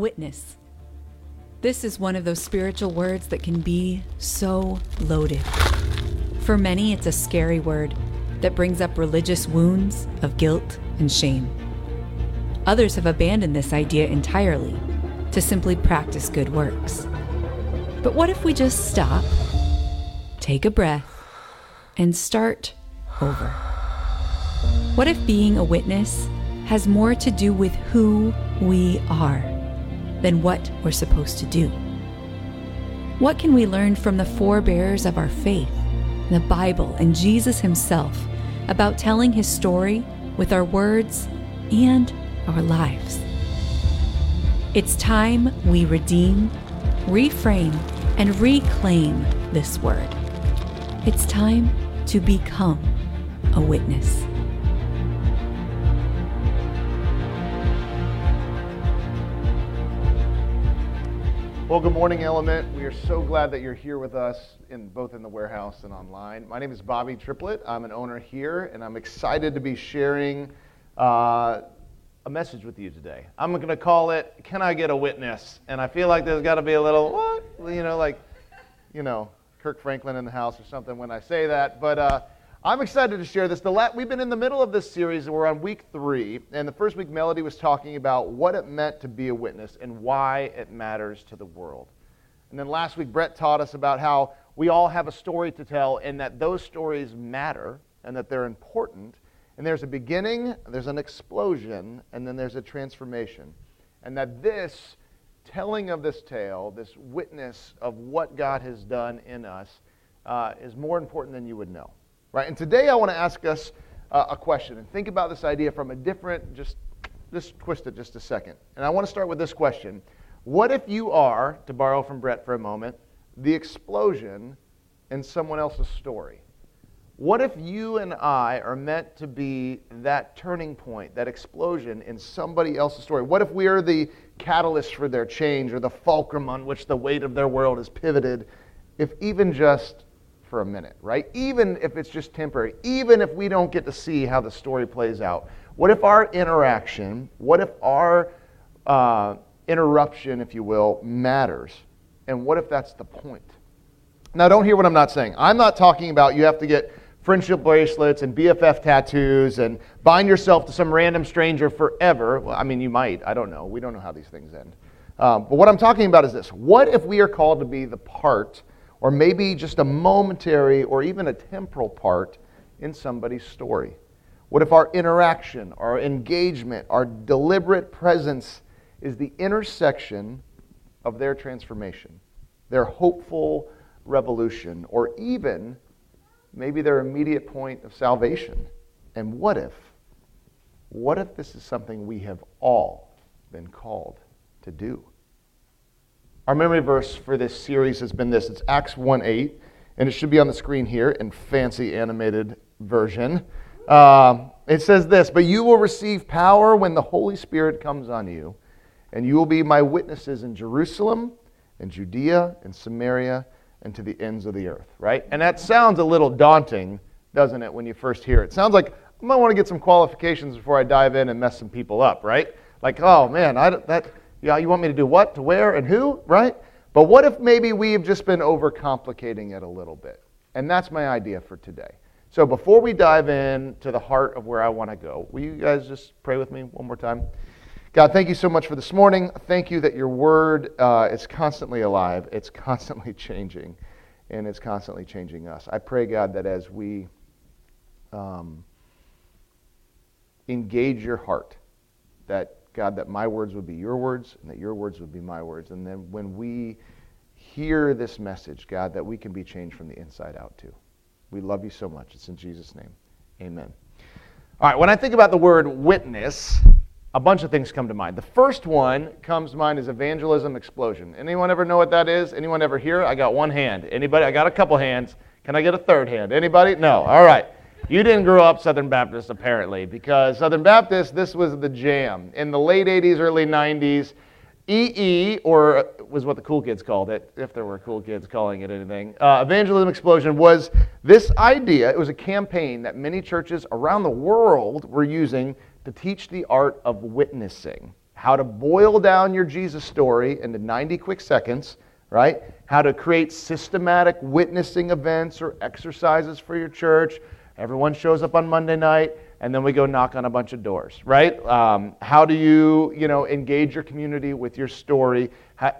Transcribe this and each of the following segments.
Witness. This is one of those spiritual words that can be so loaded. For many, it's a scary word that brings up religious wounds of guilt and shame. Others have abandoned this idea entirely to simply practice good works. But what if we just stop, take a breath, and start over? What if being a witness has more to do with who we are than what we're supposed to do? What can we learn from the forebears of our faith, the Bible, and Jesus himself about telling his story with our words and our lives? It's time we redeem, reframe, and reclaim this word. It's time to become a witness. Well, good morning, Element. We are so glad that you're here with us, in both in the warehouse and online. My name is Bobby Triplett. I'm an owner here, and I'm excited to be sharing uh, a message with you today. I'm going to call it "Can I Get a Witness?" And I feel like there's got to be a little what, you know, like, you know, Kirk Franklin in the house or something when I say that. But uh, I'm excited to share this. The la- we've been in the middle of this series, we're on week three. And the first week, Melody was talking about what it meant to be a witness and why it matters to the world. And then last week, Brett taught us about how we all have a story to tell and that those stories matter and that they're important. And there's a beginning, there's an explosion, and then there's a transformation. And that this telling of this tale, this witness of what God has done in us, uh, is more important than you would know. Right? And today I want to ask us uh, a question and think about this idea from a different, just, just twist it just a second. And I want to start with this question What if you are, to borrow from Brett for a moment, the explosion in someone else's story? What if you and I are meant to be that turning point, that explosion in somebody else's story? What if we are the catalyst for their change or the fulcrum on which the weight of their world is pivoted, if even just for a minute, right? Even if it's just temporary, even if we don't get to see how the story plays out. What if our interaction, what if our uh, interruption, if you will, matters? And what if that's the point? Now, don't hear what I'm not saying. I'm not talking about you have to get friendship bracelets and BFF tattoos and bind yourself to some random stranger forever. Well, I mean, you might. I don't know. We don't know how these things end. Um, but what I'm talking about is this What if we are called to be the part or maybe just a momentary or even a temporal part in somebody's story? What if our interaction, our engagement, our deliberate presence is the intersection of their transformation, their hopeful revolution, or even maybe their immediate point of salvation? And what if? What if this is something we have all been called to do? Our memory verse for this series has been this it's Acts 1 8, and it should be on the screen here in fancy animated version. Um, it says this But you will receive power when the Holy Spirit comes on you, and you will be my witnesses in Jerusalem, and Judea, and Samaria, and to the ends of the earth, right? And that sounds a little daunting, doesn't it, when you first hear it? Sounds like I might want to get some qualifications before I dive in and mess some people up, right? Like, oh man, I, that, yeah, you want me to do what, to where, and who, right? But what if maybe we've just been overcomplicating it a little bit? And that's my idea for today. So before we dive in to the heart of where I want to go, will you guys just pray with me one more time? God, thank you so much for this morning. Thank you that your word uh, is constantly alive, it's constantly changing, and it's constantly changing us. I pray, God, that as we um, engage your heart, that God, that my words would be your words and that your words would be my words. And then when we hear this message, God, that we can be changed from the inside out too. We love you so much. It's in Jesus' name. Amen. All right, when I think about the word witness, a bunch of things come to mind. The first one comes to mind is evangelism explosion. Anyone ever know what that is? Anyone ever hear? I got one hand. Anybody? I got a couple hands. Can I get a third hand? Anybody? No. All right. You didn't grow up Southern Baptist, apparently, because Southern Baptist, this was the jam. In the late 80s, early 90s, EE, or was what the cool kids called it, if there were cool kids calling it anything, uh, Evangelism Explosion was this idea. It was a campaign that many churches around the world were using to teach the art of witnessing how to boil down your Jesus story into 90 quick seconds, right? How to create systematic witnessing events or exercises for your church. Everyone shows up on Monday night, and then we go knock on a bunch of doors, right? Um, how do you, you know, engage your community with your story,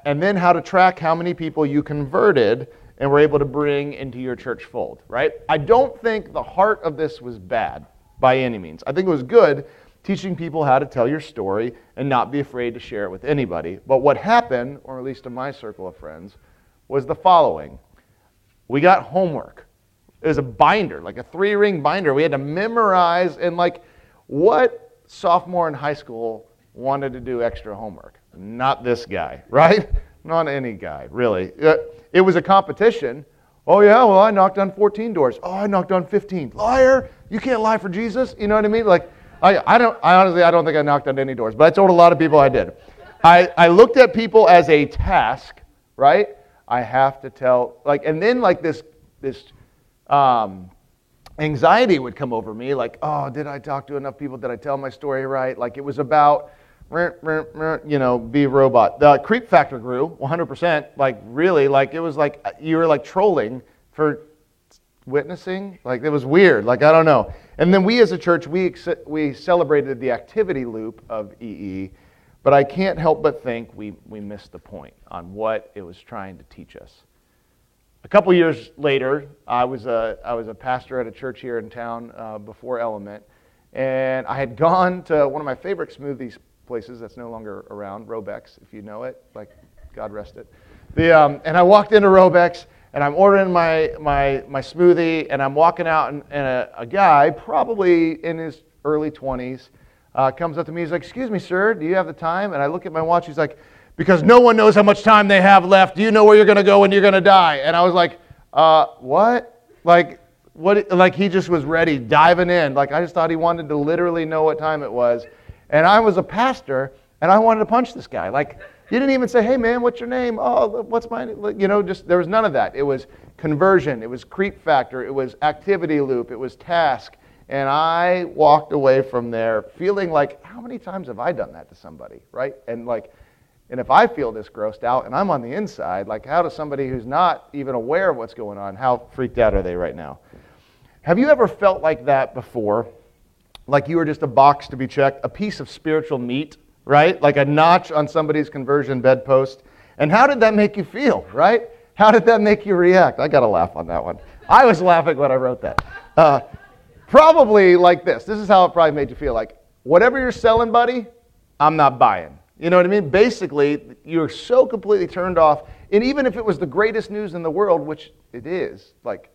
and then how to track how many people you converted and were able to bring into your church fold, right? I don't think the heart of this was bad by any means. I think it was good teaching people how to tell your story and not be afraid to share it with anybody. But what happened, or at least in my circle of friends, was the following. We got homework. It was a binder, like a three ring binder. We had to memorize, and like, what sophomore in high school wanted to do extra homework? Not this guy, right? Not any guy, really. Uh, it was a competition. Oh, yeah, well, I knocked on 14 doors. Oh, I knocked on 15. Liar! You can't lie for Jesus. You know what I mean? Like, I, I, don't, I honestly, I don't think I knocked on any doors, but I told a lot of people I did. I, I looked at people as a task, right? I have to tell, like, and then like this, this um, anxiety would come over me, like, oh, did I talk to enough people? Did I tell my story right? Like, it was about, you know, be a robot. The creep factor grew 100%. Like, really, like, it was like you were like trolling for witnessing. Like, it was weird. Like, I don't know. And then we as a church, we, we celebrated the activity loop of EE, but I can't help but think we, we missed the point on what it was trying to teach us. Couple years later, I was a, I was a pastor at a church here in town uh, before Element, and I had gone to one of my favorite smoothies places that's no longer around, Robeks, if you know it. Like, God rest it. The, um, and I walked into Robeks, and I'm ordering my, my, my smoothie, and I'm walking out, and, and a, a guy, probably in his early 20s, uh, comes up to me. He's like, Excuse me, sir, do you have the time? And I look at my watch. He's like, Because no one knows how much time they have left. Do you know where you're going to go when you're going to die? And I was like, uh, What? Like, what? Like, he just was ready, diving in. Like, I just thought he wanted to literally know what time it was. And I was a pastor, and I wanted to punch this guy. Like, you didn't even say, hey man, what's your name? Oh, what's my You know, just there was none of that. It was conversion, it was creep factor, it was activity loop, it was task. And I walked away from there feeling like, how many times have I done that to somebody, right? And like, and if I feel this grossed out and I'm on the inside, like, how does somebody who's not even aware of what's going on, how freaked out are they right now? Have you ever felt like that before? Like you were just a box to be checked, a piece of spiritual meat right? Like a notch on somebody's conversion bedpost. And how did that make you feel, right? How did that make you react? I got to laugh on that one. I was laughing when I wrote that. Uh, probably like this. This is how it probably made you feel like, whatever you're selling, buddy, I'm not buying. You know what I mean? Basically, you're so completely turned off. And even if it was the greatest news in the world, which it is, like,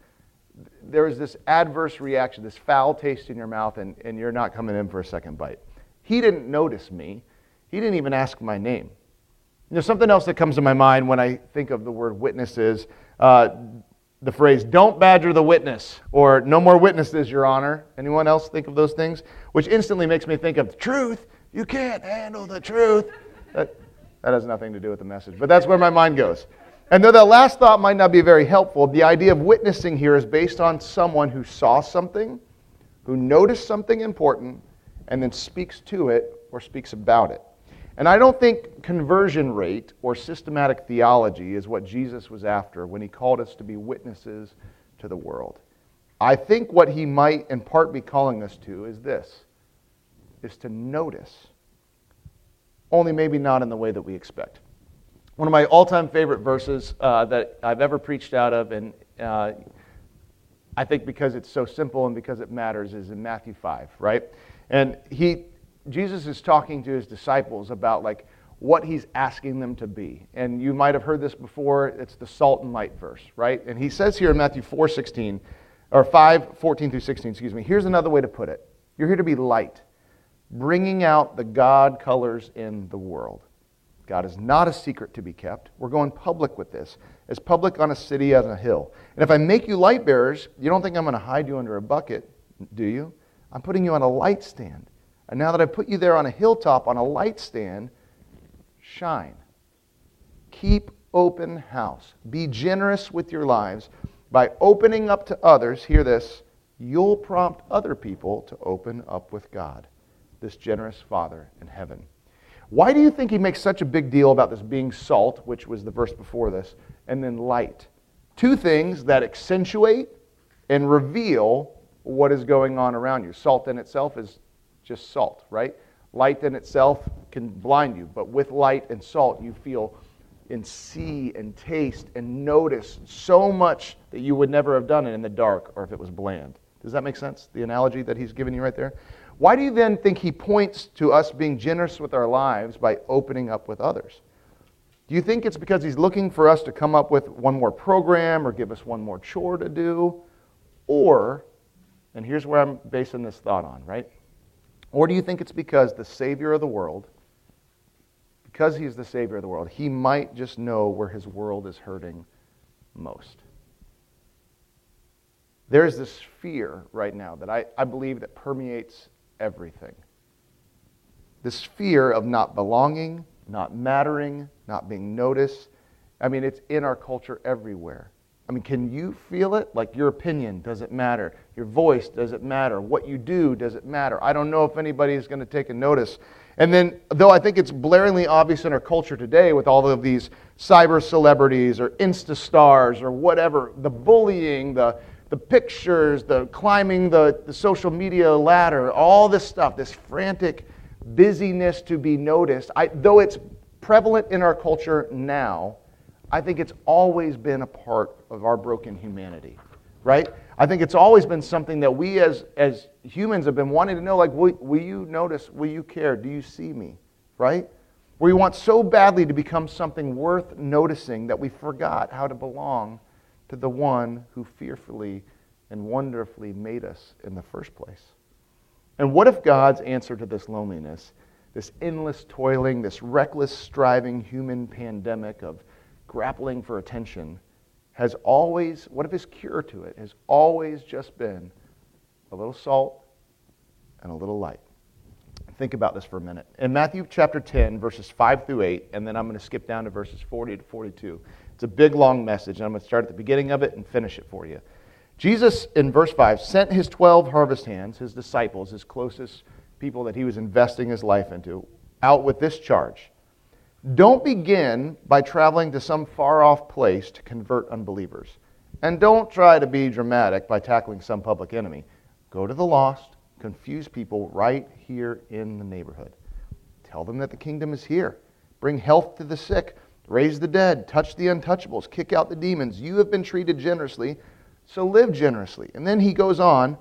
there is this adverse reaction, this foul taste in your mouth, and, and you're not coming in for a second bite. He didn't notice me. He didn't even ask my name. Know, something else that comes to my mind when I think of the word witnesses, uh, the phrase, don't badger the witness, or no more witnesses, Your Honor. Anyone else think of those things? Which instantly makes me think of the truth. You can't handle the truth. That, that has nothing to do with the message, but that's where my mind goes. And though that last thought might not be very helpful, the idea of witnessing here is based on someone who saw something, who noticed something important, and then speaks to it or speaks about it. And I don't think conversion rate or systematic theology is what Jesus was after when he called us to be witnesses to the world. I think what he might in part be calling us to is this is to notice only maybe not in the way that we expect. One of my all-time favorite verses uh, that I've ever preached out of, and uh, I think because it's so simple and because it matters, is in Matthew 5, right? And he Jesus is talking to his disciples about like what he's asking them to be. And you might have heard this before. It's the salt and light verse, right? And he says here in Matthew 4 16, or 5 14 through 16, excuse me. Here's another way to put it You're here to be light, bringing out the God colors in the world. God is not a secret to be kept. We're going public with this, as public on a city as a hill. And if I make you light bearers, you don't think I'm going to hide you under a bucket, do you? I'm putting you on a light stand. And now that I've put you there on a hilltop, on a light stand, shine. Keep open house. Be generous with your lives. By opening up to others, hear this, you'll prompt other people to open up with God, this generous Father in heaven. Why do you think he makes such a big deal about this being salt, which was the verse before this, and then light? Two things that accentuate and reveal what is going on around you. Salt in itself is just salt, right? Light in itself can blind you, but with light and salt, you feel and see and taste and notice so much that you would never have done it in the dark or if it was bland. Does that make sense? The analogy that he's given you right there? Why do you then think he points to us being generous with our lives by opening up with others? Do you think it's because he's looking for us to come up with one more program or give us one more chore to do? Or, and here's where I'm basing this thought on, right? Or do you think it's because the Savior of the world, because he's the Savior of the world, he might just know where his world is hurting most? There's this fear right now that I, I believe that permeates everything. This fear of not belonging, not mattering, not being noticed. I mean, it's in our culture everywhere. I mean, can you feel it? Like your opinion, does it matter? Your voice, does it matter? What you do, does it matter? I don't know if anybody is going to take a notice. And then, though I think it's blaringly obvious in our culture today with all of these cyber celebrities or Insta stars or whatever, the bullying, the, the pictures, the climbing the, the social media ladder, all this stuff, this frantic busyness to be noticed, I, though it's prevalent in our culture now, I think it's always been a part of our broken humanity, right? I think it's always been something that we as, as humans have been wanting to know like, will, will you notice? Will you care? Do you see me? Right? Where We want so badly to become something worth noticing that we forgot how to belong to the one who fearfully and wonderfully made us in the first place. And what if God's answer to this loneliness, this endless toiling, this reckless striving human pandemic of grappling for attention, has always, what if his cure to it has always just been a little salt and a little light? Think about this for a minute. In Matthew chapter 10, verses 5 through 8, and then I'm going to skip down to verses 40 to 42. It's a big, long message, and I'm going to start at the beginning of it and finish it for you. Jesus, in verse 5, sent his 12 harvest hands, his disciples, his closest people that he was investing his life into, out with this charge Don't begin by traveling to some far off place to convert unbelievers. And don't try to be dramatic by tackling some public enemy. Go to the lost, confuse people right here in the neighborhood. Tell them that the kingdom is here. Bring health to the sick raise the dead, touch the untouchables, kick out the demons. You have been treated generously, so live generously. And then he goes on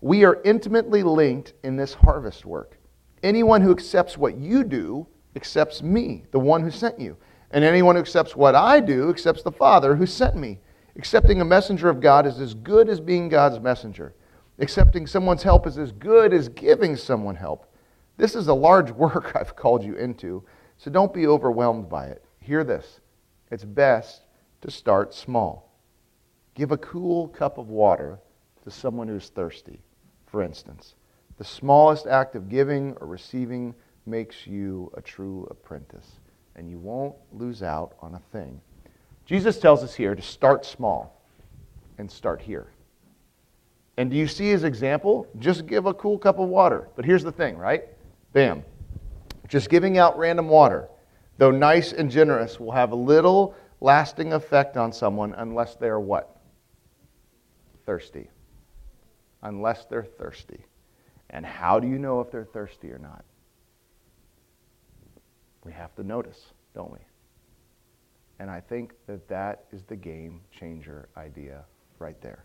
We are intimately linked in this harvest work. Anyone who accepts what you do accepts me, the one who sent you. And anyone who accepts what I do accepts the Father who sent me. Accepting a messenger of God is as good as being God's messenger. Accepting someone's help is as good as giving someone help. This is a large work I've called you into, so don't be overwhelmed by it. Hear this it's best to start small. Give a cool cup of water to someone who's thirsty, for instance. The smallest act of giving or receiving makes you a true apprentice, and you won't lose out on a thing. Jesus tells us here to start small and start here. And do you see his example? Just give a cool cup of water. But here's the thing, right? Bam. Just giving out random water though nice and generous, will have little lasting effect on someone unless they're what? Thirsty. Unless they're thirsty. And how do you know if they're thirsty or not? We have to notice, don't we? And I think that that is the game changer idea right there.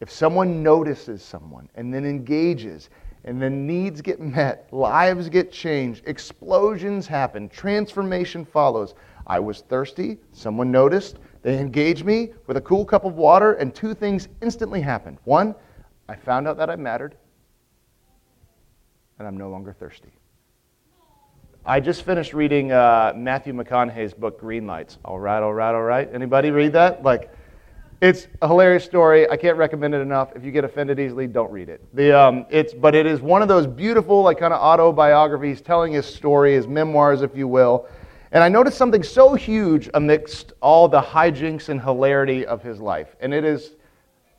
If someone notices someone and then engages and then needs get met, lives get changed, explosions happen, transformation follows. I was thirsty, someone noticed, they engaged me with a cool cup of water, and two things instantly happened. One, I found out that I mattered, and I'm no longer thirsty. I just finished reading uh, Matthew McConaughey's book, Green Lights. All right, all right, all right. Anybody read that? Like, it's a hilarious story. I can't recommend it enough. If you get offended easily, don't read it. The, um, it's, but it is one of those beautiful, like kind of autobiographies, telling his story, his memoirs, if you will. And I noticed something so huge amidst all the hijinks and hilarity of his life. And it is,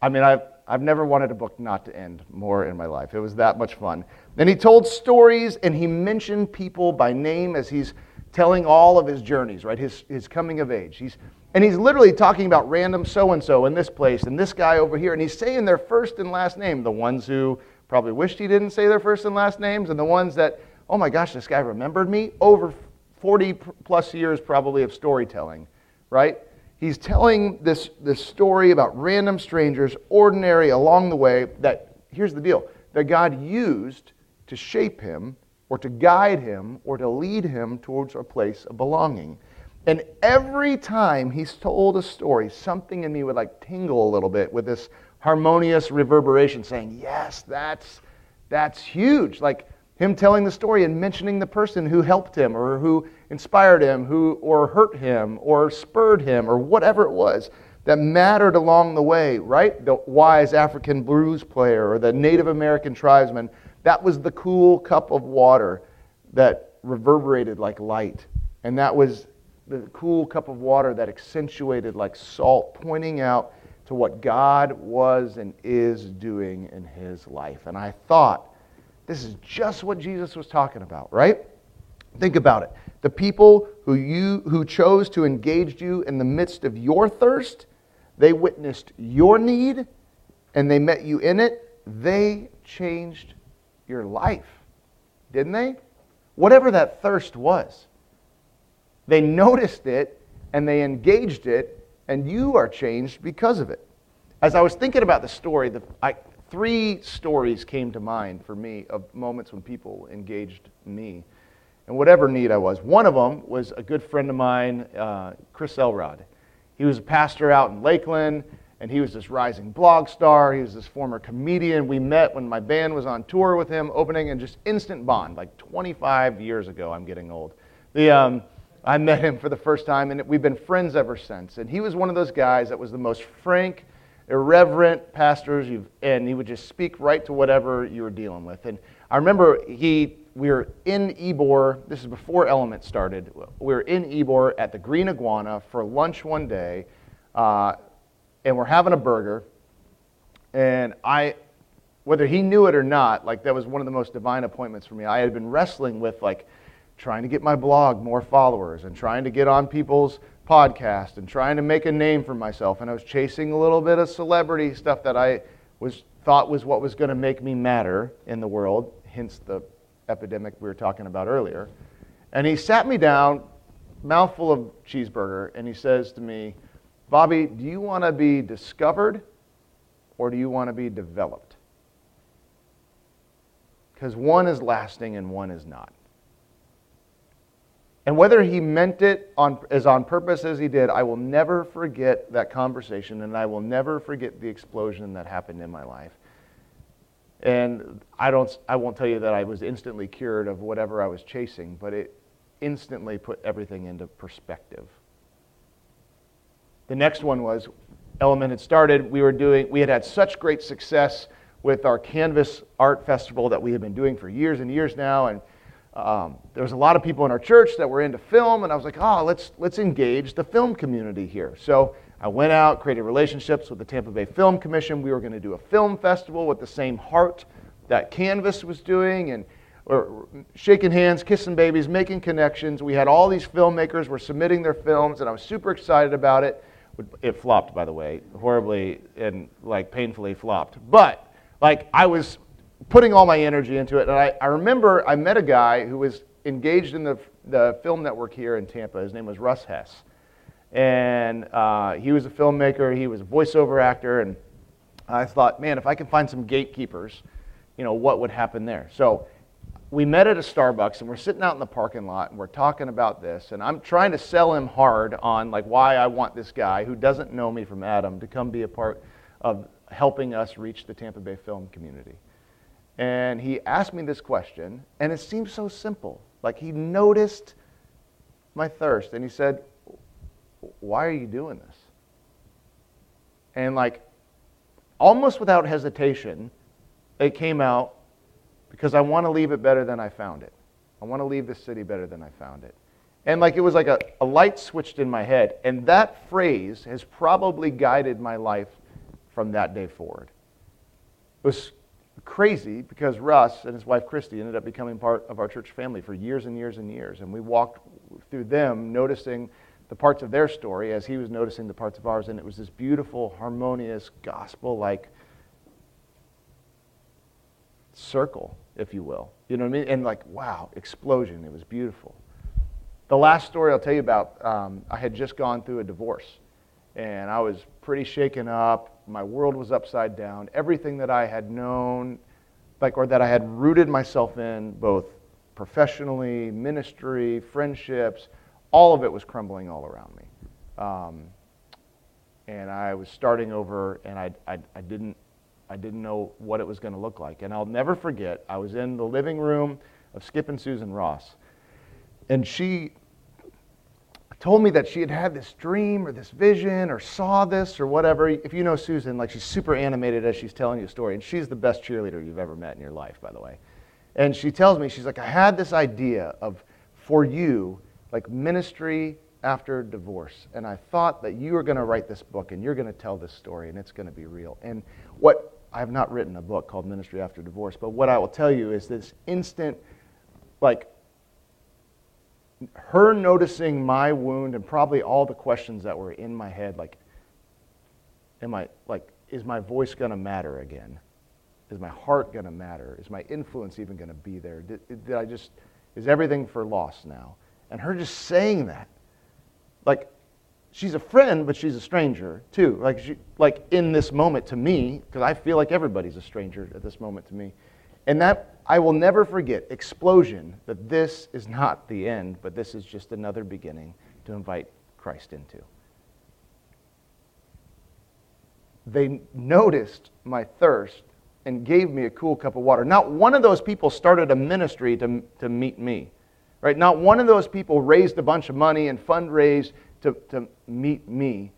I mean, I've, I've never wanted a book not to end more in my life. It was that much fun. And he told stories and he mentioned people by name as he's telling all of his journeys, right? His, his coming of age. He's, and he's literally talking about random so and so in this place and this guy over here. And he's saying their first and last name, the ones who probably wished he didn't say their first and last names, and the ones that, oh my gosh, this guy remembered me. Over 40 plus years probably of storytelling, right? He's telling this, this story about random strangers, ordinary along the way, that here's the deal that God used to shape him or to guide him or to lead him towards a place of belonging. And every time he's told a story, something in me would like tingle a little bit with this harmonious reverberation saying, Yes, that's, that's huge. Like him telling the story and mentioning the person who helped him or who inspired him, who or hurt him or spurred him or whatever it was that mattered along the way, right? The wise African blues player or the Native American tribesman, that was the cool cup of water that reverberated like light. And that was the cool cup of water that accentuated like salt, pointing out to what God was and is doing in his life. And I thought, this is just what Jesus was talking about, right? Think about it. The people who you who chose to engage you in the midst of your thirst, they witnessed your need and they met you in it. They changed your life. Didn't they? Whatever that thirst was. They noticed it and they engaged it and you are changed because of it. As I was thinking about the story, the, I, three stories came to mind for me of moments when people engaged me and whatever need I was. One of them was a good friend of mine, uh, Chris Elrod. He was a pastor out in Lakeland, and he was this rising blog star. He was this former comedian. We met when my band was on tour with him, opening, and just instant bond, like 25 years ago. I'm getting old. The, um, I met him for the first time, and we've been friends ever since. And he was one of those guys that was the most frank, irreverent pastors, and he would just speak right to whatever you were dealing with. And I remember he we were in Ybor. This is before Element started. We were in Ybor at the Green Iguana for lunch one day, uh, and we're having a burger. And I, whether he knew it or not, like that was one of the most divine appointments for me. I had been wrestling with like trying to get my blog more followers and trying to get on people's podcast and trying to make a name for myself. And I was chasing a little bit of celebrity stuff that I was thought was what was going to make me matter in the world. Hence the epidemic we were talking about earlier. And he sat me down, mouthful of cheeseburger, and he says to me, Bobby, do you want to be discovered or do you want to be developed? Because one is lasting and one is not. And whether he meant it on, as on purpose as he did, I will never forget that conversation and I will never forget the explosion that happened in my life. And I, don't, I won't tell you that I was instantly cured of whatever I was chasing, but it instantly put everything into perspective. The next one was Element had started. We were doing, we had had such great success with our Canvas Art Festival that we had been doing for years and years now. And um, there was a lot of people in our church that were into film, and I was like, oh, let's, let's engage the film community here. So I went out, created relationships with the Tampa Bay Film Commission. We were going to do a film festival with the same heart that Canvas was doing, and or shaking hands, kissing babies, making connections. We had all these filmmakers were submitting their films, and I was super excited about it. It flopped, by the way, horribly and like painfully flopped. But like I was putting all my energy into it, and I, I remember I met a guy who was engaged in the, the film network here in Tampa. His name was Russ Hess and uh, he was a filmmaker, he was a voiceover actor, and I thought, man, if I can find some gatekeepers, you know, what would happen there? So we met at a Starbucks, and we're sitting out in the parking lot, and we're talking about this, and I'm trying to sell him hard on like why I want this guy who doesn't know me from Adam to come be a part of helping us reach the Tampa Bay film community. And he asked me this question, and it seemed so simple. Like he noticed my thirst, and he said, why are you doing this? And like, almost without hesitation, it came out because I want to leave it better than I found it. I want to leave this city better than I found it. And like it was like a, a light switched in my head. And that phrase has probably guided my life from that day forward. was crazy because Russ and his wife Christy ended up becoming part of our church family for years and years and years. And we walked through them, noticing the parts of their story as he was noticing the parts of ours. And it was this beautiful, harmonious, gospel like circle, if you will. You know what I mean? And like, wow, explosion. It was beautiful. The last story I'll tell you about, um, I had just gone through a divorce. And I was pretty shaken up. My world was upside down. Everything that I had known, like, or that I had rooted myself in, both professionally, ministry, friendships, all of it was crumbling all around me. Um, and I was starting over, and I, I, I, didn't, I didn't know what it was going to look like. And I'll never forget, I was in the living room of Skip and Susan Ross. And she told me that she had had this dream or this vision or saw this or whatever. If you know Susan, like she's super animated as she's telling you a story, and she's the best cheerleader you've ever met in your life, by the way. And she tells me, she's like, I had this idea of for you, like ministry after divorce. And I thought that you were going to write this book and you're going to tell this story and it's going to be real. And what I have not written a book called Ministry After Divorce, but what I will tell you is this instant, like, her noticing my wound and probably all the questions that were in my head like am i like is my voice going to matter again? Is my heart going to matter? Is my influence even going to be there? Did, did i just is everything for loss now? And her just saying that like she's a friend but she's a stranger too. Like she like in this moment to me because i feel like everybody's a stranger at this moment to me. And that I will never forget explosion that this is not the end, but this is just another beginning to invite Christ into. They noticed my thirst and gave me a cool cup of water. Not one of those people started a ministry to, to meet me. Right? Not one of those people raised a bunch of money and fundraised to, to meet me.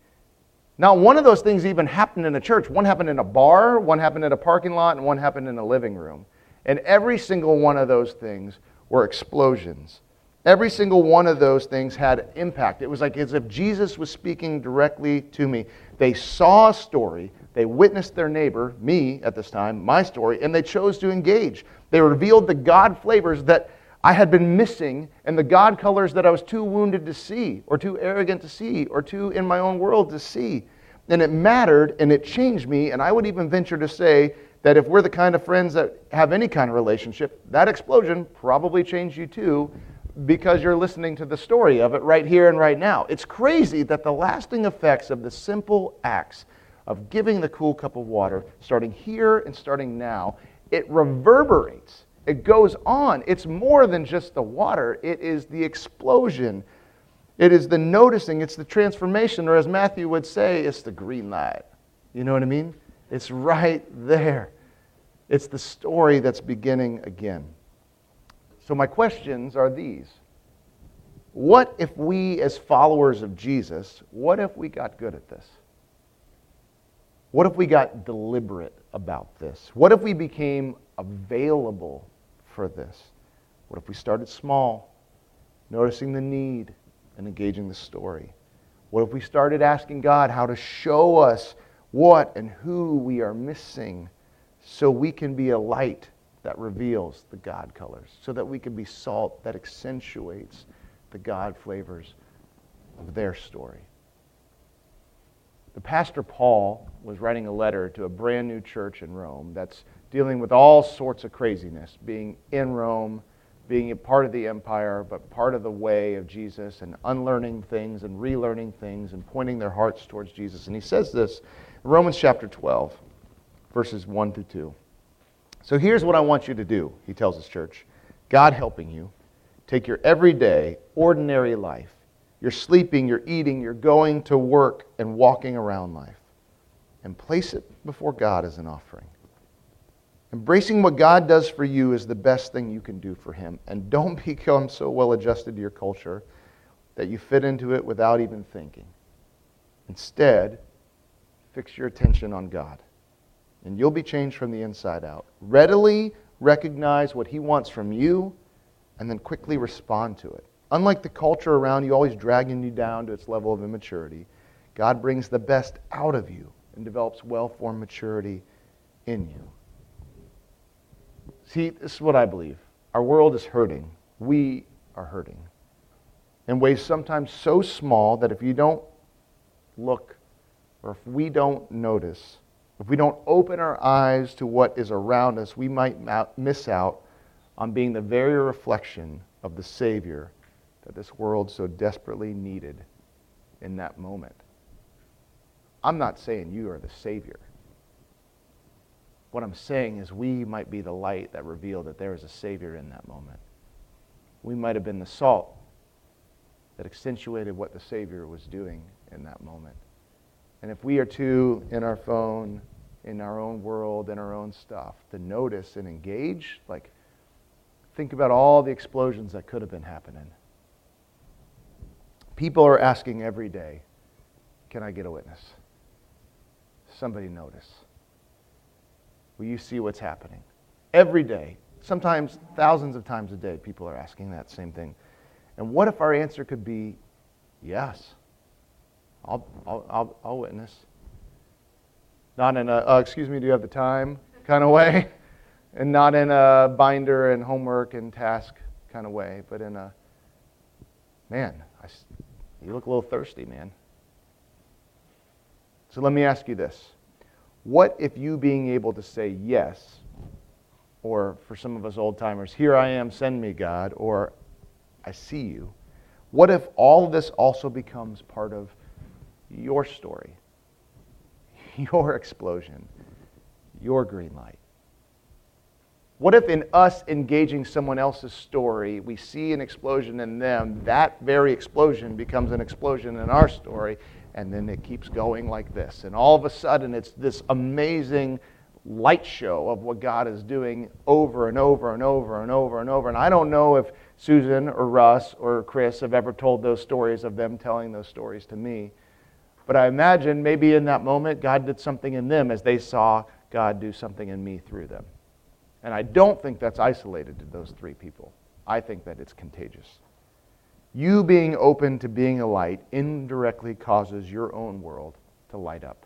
Not one of those things even happened in a church. One happened in a bar, one happened in a parking lot, and one happened in a living room. And every single one of those things were explosions. Every single one of those things had impact. It was like as if Jesus was speaking directly to me. They saw a story, they witnessed their neighbor, me at this time, my story, and they chose to engage. They revealed the God flavors that I had been missing and the God colors that I was too wounded to see, or too arrogant to see, or too in my own world to see. And it mattered and it changed me, and I would even venture to say that if we're the kind of friends that have any kind of relationship, that explosion probably changed you too because you're listening to the story of it right here and right now. It's crazy that the lasting effects of the simple acts of giving the cool cup of water, starting here and starting now, it reverberates. It goes on. It's more than just the water, it is the explosion. It is the noticing, it's the transformation, or as Matthew would say, it's the green light. You know what I mean? It's right there. It's the story that's beginning again. So, my questions are these What if we, as followers of Jesus, what if we got good at this? What if we got deliberate about this? What if we became available for this? What if we started small, noticing the need and engaging the story? What if we started asking God how to show us what and who we are missing so we can be a light that reveals the God colors, so that we can be salt that accentuates the God flavors of their story. The pastor Paul was writing a letter to a brand new church in Rome that's dealing with all sorts of craziness, being in Rome, being a part of the empire, but part of the way of Jesus, and unlearning things and relearning things and pointing their hearts towards Jesus. And he says this Romans chapter 12, verses 1 to 2. So here's what I want you to do, he tells his church God helping you. Take your everyday, ordinary life. You're sleeping, you're eating, you're going to work, and walking around life. And place it before God as an offering. Embracing what God does for you is the best thing you can do for Him. And don't become so well adjusted to your culture that you fit into it without even thinking. Instead, fix your attention on God, and you'll be changed from the inside out. Readily recognize what He wants from you, and then quickly respond to it. Unlike the culture around you always dragging you down to its level of immaturity, God brings the best out of you and develops well formed maturity in you. See, this is what I believe. Our world is hurting. We are hurting in ways sometimes so small that if you don't look or if we don't notice, if we don't open our eyes to what is around us, we might miss out on being the very reflection of the Savior that this world so desperately needed in that moment. I'm not saying you are the Savior. What I'm saying is we might be the light that revealed that there is a Savior in that moment. We might have been the salt that accentuated what the Savior was doing in that moment. And if we are too in our phone, in our own world, in our own stuff, to notice and engage, like, think about all the explosions that could have been happening. People are asking every day, Can I get a witness? Somebody notice. Will you see what's happening? Every day, sometimes thousands of times a day, people are asking that same thing. And what if our answer could be yes? I'll, I'll, I'll, I'll witness. Not in a, uh, excuse me, do you have the time kind of way? And not in a binder and homework and task kind of way, but in a, man, I, you look a little thirsty, man. So let me ask you this. What if you being able to say yes, or for some of us old timers, here I am, send me, God, or I see you, what if all of this also becomes part of your story, your explosion, your green light? What if in us engaging someone else's story, we see an explosion in them, that very explosion becomes an explosion in our story, and then it keeps going like this. And all of a sudden, it's this amazing light show of what God is doing over and over and over and over and over. And I don't know if Susan or Russ or Chris have ever told those stories of them telling those stories to me. But I imagine maybe in that moment, God did something in them as they saw God do something in me through them. And I don't think that's isolated to those three people. I think that it's contagious. You being open to being a light indirectly causes your own world to light up.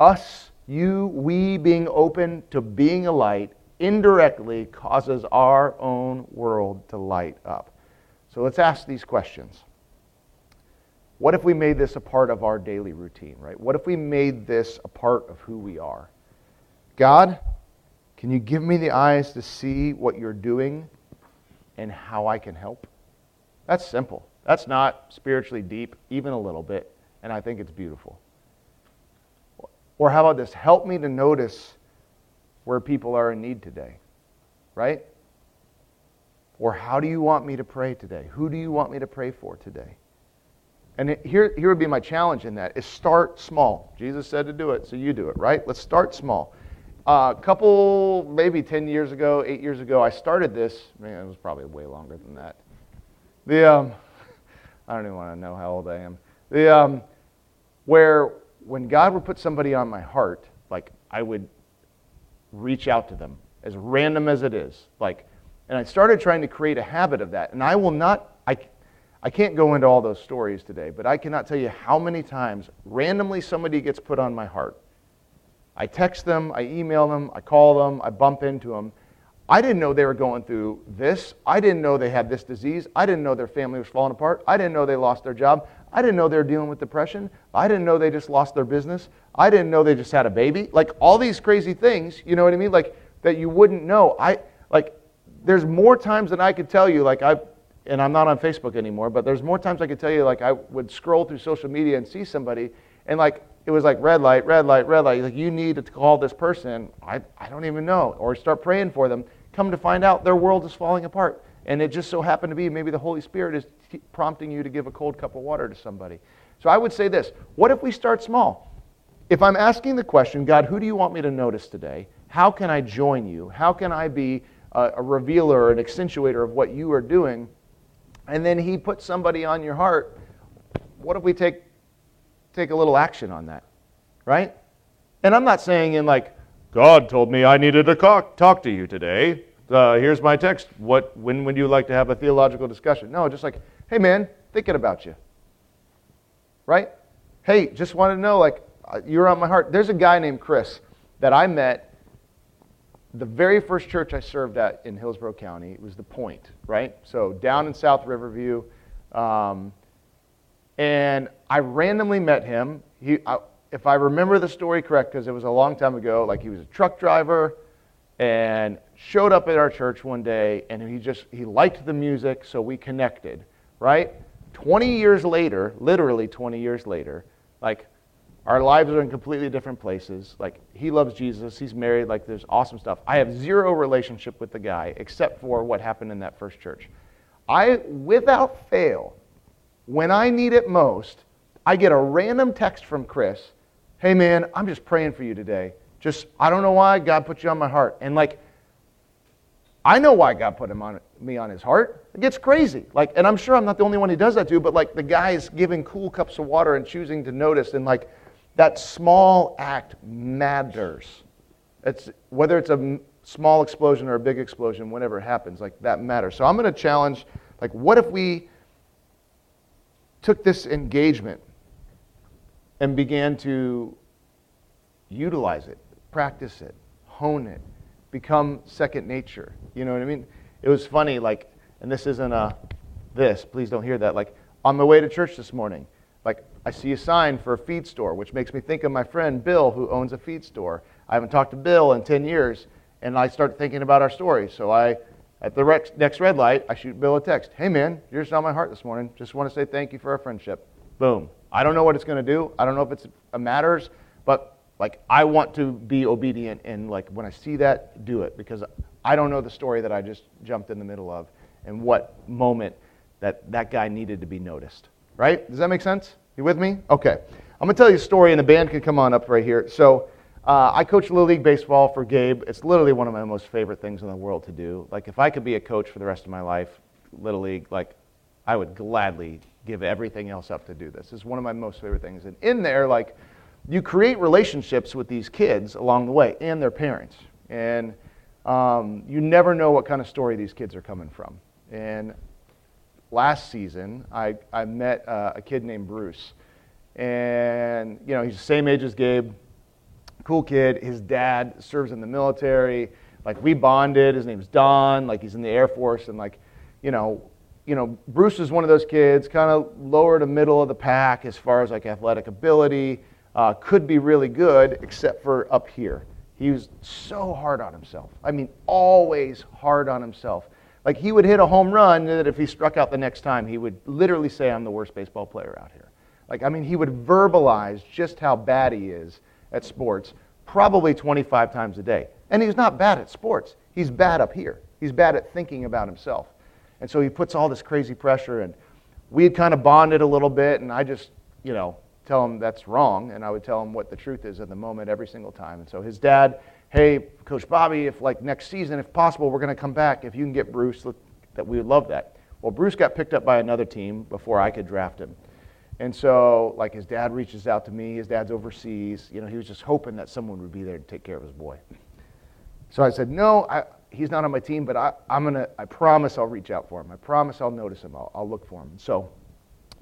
Us, you, we being open to being a light indirectly causes our own world to light up. So let's ask these questions. What if we made this a part of our daily routine, right? What if we made this a part of who we are? God, can you give me the eyes to see what you're doing and how I can help? That's simple. That's not spiritually deep, even a little bit, and I think it's beautiful. Or how about this? Help me to notice where people are in need today, right? Or how do you want me to pray today? Who do you want me to pray for today? And here, here would be my challenge in that is start small. Jesus said to do it, so you do it, right? Let's start small. A uh, couple, maybe 10 years ago, eight years ago, I started this. Man, it was probably way longer than that. The, um, I don't even want to know how old I am. The, um, where when God would put somebody on my heart, like I would reach out to them, as random as it is. Like, and I started trying to create a habit of that. And I will not, I, can't go into all those stories today, but I cannot tell you how many times randomly somebody gets put on my heart I text them, I email them, I call them, I bump into them. I didn't know they were going through this. I didn't know they had this disease. I didn't know their family was falling apart. I didn't know they lost their job. I didn't know they were dealing with depression. I didn't know they just lost their business. I didn't know they just had a baby. Like all these crazy things, you know what I mean? Like that you wouldn't know. I like there's more times than I could tell you like I and I'm not on Facebook anymore, but there's more times I could tell you like I would scroll through social media and see somebody and like it was like red light, red light, red light. Like, you need to call this person. I, I don't even know. Or start praying for them. Come to find out their world is falling apart. And it just so happened to be maybe the Holy Spirit is t- prompting you to give a cold cup of water to somebody. So I would say this what if we start small? If I'm asking the question, God, who do you want me to notice today? How can I join you? How can I be a, a revealer, an accentuator of what you are doing? And then He puts somebody on your heart. What if we take take a little action on that, right? And I'm not saying in like, God told me I needed to talk, to you today. Uh, here's my text. What, when would you like to have a theological discussion? No, just like, hey man, thinking about you. Right? Hey, just wanted to know, like, uh, you're on my heart. There's a guy named Chris that I met the very first church I served at in Hillsborough County was the Point, right? So down in South Riverview. Um, and I randomly met him. He, I, if I remember the story correct, because it was a long time ago, like he was a truck driver and showed up at our church one day and he just he liked the music so we connected right 20 years later literally 20 years later like our lives are in completely different places. Like he loves jesus. He's married. Like there's awesome stuff. I have zero relationship with the guy except for what happened in that first church. I without fail when i need it most i get a random text from chris. Hey man i'm just praying for you today. Just, I don't know why God put you on my heart. And like, I know why God put him on me on his heart. It gets crazy. Like, and I'm sure I'm not the only one he does that to, but like the guy is giving cool cups of water and choosing to notice, and like that small act matters. It's whether it's a small explosion or a big explosion, whenever it happens, like that matters. So I'm going to challenge, like, what if we took this engagement and began to utilize it practice it, hone it, become second nature. You know what I mean? It was funny, like, and this isn't a this, please don't hear that. Like, on my way to church this morning, I see a sign for a feed store, which makes me think of my friend Bill, who owns a feed store. I haven't talked to Bill in 10 years, and I start thinking about our story. So I, at the next red light, I shoot Bill a text. Hey, man, you're just on my heart this morning. Just want to say thank you for our friendship. Boom. I don't know what it's going to do. I don't know if it matters, but like, I want to be obedient, and like, when I see that, do it because I don't know the story that I just jumped in the middle of and what moment that that guy needed to be noticed. Right? Does that make sense? You with me? Okay. I'm going to tell you a story, and the band can come on up right here. So, uh, I coach Little League Baseball for Gabe. It's literally one of my most favorite things in the world to do. Like, if I could be a coach for the rest of my life, Little League, like, I would gladly give everything else up to do this. It's one of my most favorite things. And in there, like, you create relationships with these kids along the way and their parents. And um, you never know what kind of story these kids are coming from. And last season, I, I met uh, a kid named Bruce. And, you know, he's the same age as Gabe, cool kid. His dad serves in the military. Like, we bonded. His name's Don. Like, he's in the Air Force. And, like, you know, you know, Bruce is one of those kids, kind of lower to middle of the pack as far as like athletic ability uh, could be really good, except for up here. He was so hard on himself. I mean, always hard on himself. Like he would hit a home run that if he struck out the next time, he would literally say, I'm the worst baseball player out here. Like, I mean, he would verbalize just how bad he is at sports probably 25 times a day. And he's not bad at sports, he's bad up here. He's bad at thinking about himself. And so he puts all this crazy pressure, and we had kind of bonded a little bit, and I just, you know, tell him that's wrong, and I would tell him what the truth is at the moment every single time. And so his dad, hey, Coach Bobby, if like next season, if possible, we're going to come back. If you can get Bruce, that we would love that. Well, Bruce got picked up by another team before I could draft him. And so, like, his dad reaches out to me. His dad's overseas. You know, he was just hoping that someone would be there to take care of his boy. So I said, no, I, he's not on my team, but I, am gonna. I promise I'll reach out for him. I promise I'll notice him. I'll, I'll look for him. So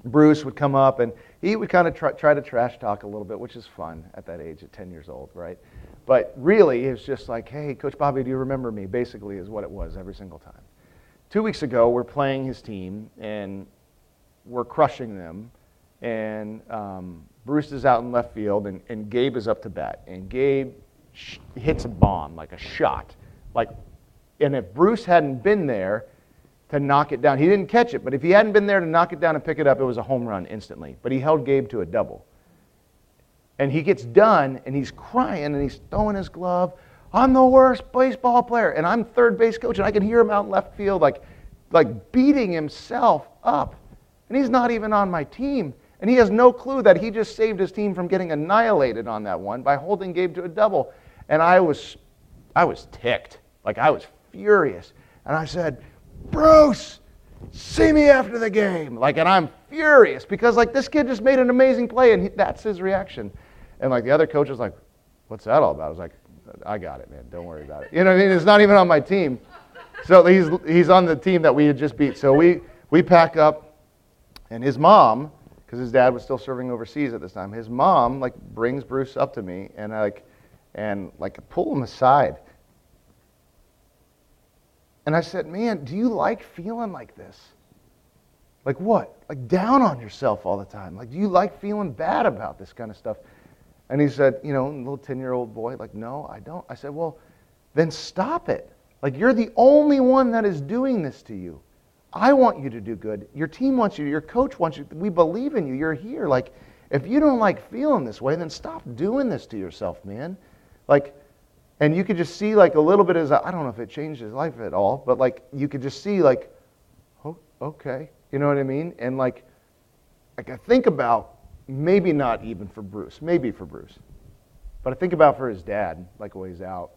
Bruce would come up and he would kind of try, try, to trash talk a little bit, which is fun at that age, at 10 years old, right? But really, it's just like, hey, Coach Bobby, do you remember me? Basically, is what it was every single time. Two weeks ago, we're playing his team and we're crushing them. And um, Bruce is out in left field and, and Gabe is up to bat. And Gabe sh- hits a bomb, like a shot. Like, and if Bruce hadn't been there, to knock it down. He didn't catch it, but if he hadn't been there to knock it down and pick it up, it was a home run instantly. But he held Gabe to a double. And he gets done and he's crying and he's throwing his glove. I'm the worst baseball player. And I'm third base coach and I can hear him out in left field like, like beating himself up. And he's not even on my team. And he has no clue that he just saved his team from getting annihilated on that one by holding Gabe to a double. And I was, I was ticked. Like I was furious. And I said, Bruce, see me after the game. Like, and I'm furious because, like, this kid just made an amazing play, and he, that's his reaction. And, like, the other coach was like, what's that all about? I was like, I got it, man. Don't worry about it. You know I mean? It's not even on my team. So he's, he's on the team that we had just beat. So we, we pack up, and his mom, because his dad was still serving overseas at this time, his mom, like, brings Bruce up to me, and, like, and, like, pull him aside And I said, Man, do you like feeling like this? Like what? Like down on yourself all the time? Like, do you like feeling bad about this kind of stuff? And he said, You know, little 10 year old boy, like, No, I don't. I said, Well, then stop it. Like, you're the only one that is doing this to you. I want you to do good. Your team wants you. Your coach wants you. We believe in you. You're here. Like, if you don't like feeling this way, then stop doing this to yourself, man. Like, and you could just see like a little bit as I don't know if it changed his life at all, but like you could just see like, oh, okay, you know what I mean? And like, like I think about maybe not even for Bruce, maybe for Bruce, but I think about for his dad, like he's out.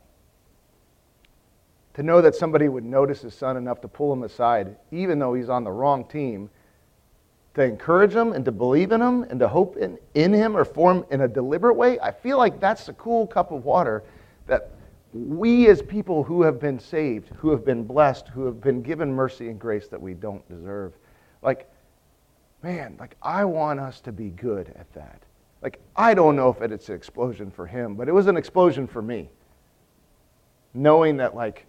To know that somebody would notice his son enough to pull him aside, even though he's on the wrong team, to encourage him and to believe in him and to hope in, in him or form in a deliberate way, I feel like that's a cool cup of water that we as people who have been saved, who have been blessed, who have been given mercy and grace that we don't deserve, like, man, like I want us to be good at that. Like, I don't know if it's an explosion for him, but it was an explosion for me. Knowing that, like,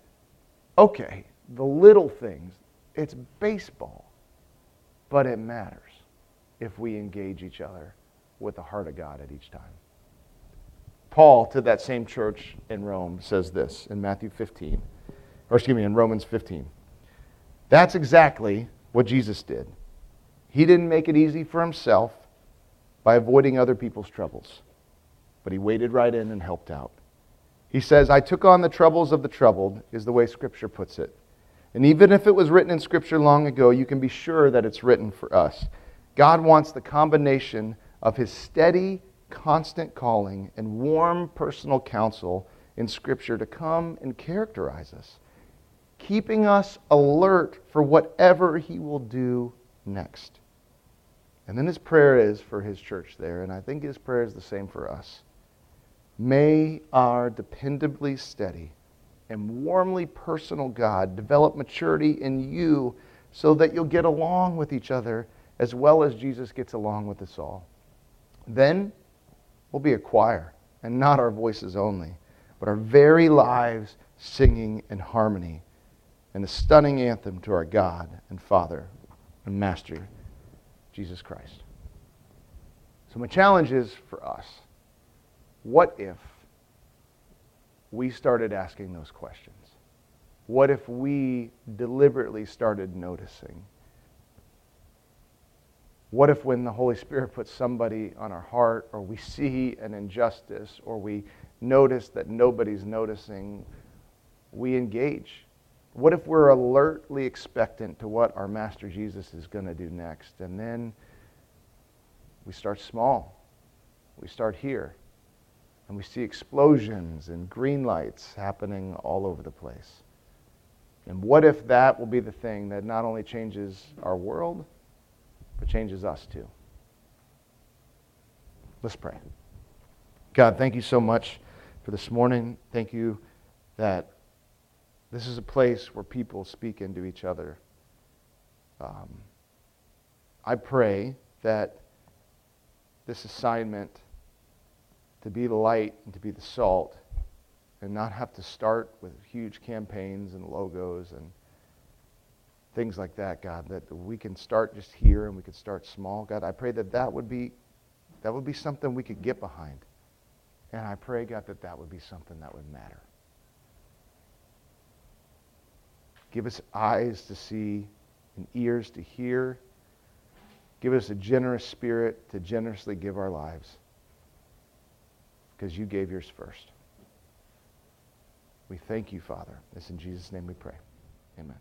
okay, the little things, it's baseball, but it matters if we engage each other with the heart of God at each time. Paul to that same church in Rome says this in Matthew 15, or excuse me, in Romans 15. That's exactly what Jesus did. He didn't make it easy for himself by avoiding other people's troubles, but he waded right in and helped out. He says, I took on the troubles of the troubled, is the way Scripture puts it. And even if it was written in Scripture long ago, you can be sure that it's written for us. God wants the combination of his steady, constant calling and warm personal counsel in Scripture to come and characterize us, keeping us alert for whatever he will do next. And then his prayer is for his church there, and I think his prayer is the same for us. May our dependably steady and warmly personal God develop maturity in you so that you'll get along with each other as well as Jesus gets along with us all. Then we'll be a choir, and not our voices only, but our very lives singing in harmony and a stunning anthem to our God and Father and Master, Jesus Christ. So, my challenge is for us what if we started asking those questions? What if we deliberately started noticing? What if, when the Holy Spirit puts somebody on our heart, or we see an injustice, or we notice that nobody's noticing, we engage? What if we're alertly expectant to what our Master Jesus is going to do next? And then we start small. We start here. And we see explosions and green lights happening all over the place. And what if that will be the thing that not only changes our world, but changes us too? Let's pray. God, thank you so much for this morning. Thank you that this is a place where people speak into each other. Um, I pray that this assignment to be the light and to be the salt and not have to start with huge campaigns and logos and things like that, God, that we can start just here and we can start small. God, I pray that that would be, that would be something we could get behind. And I pray, God, that that would be something that would matter. Give us eyes to see and ears to hear. Give us a generous spirit to generously give our lives because you gave yours first. We thank you, Father. This in Jesus' name we pray. Amen.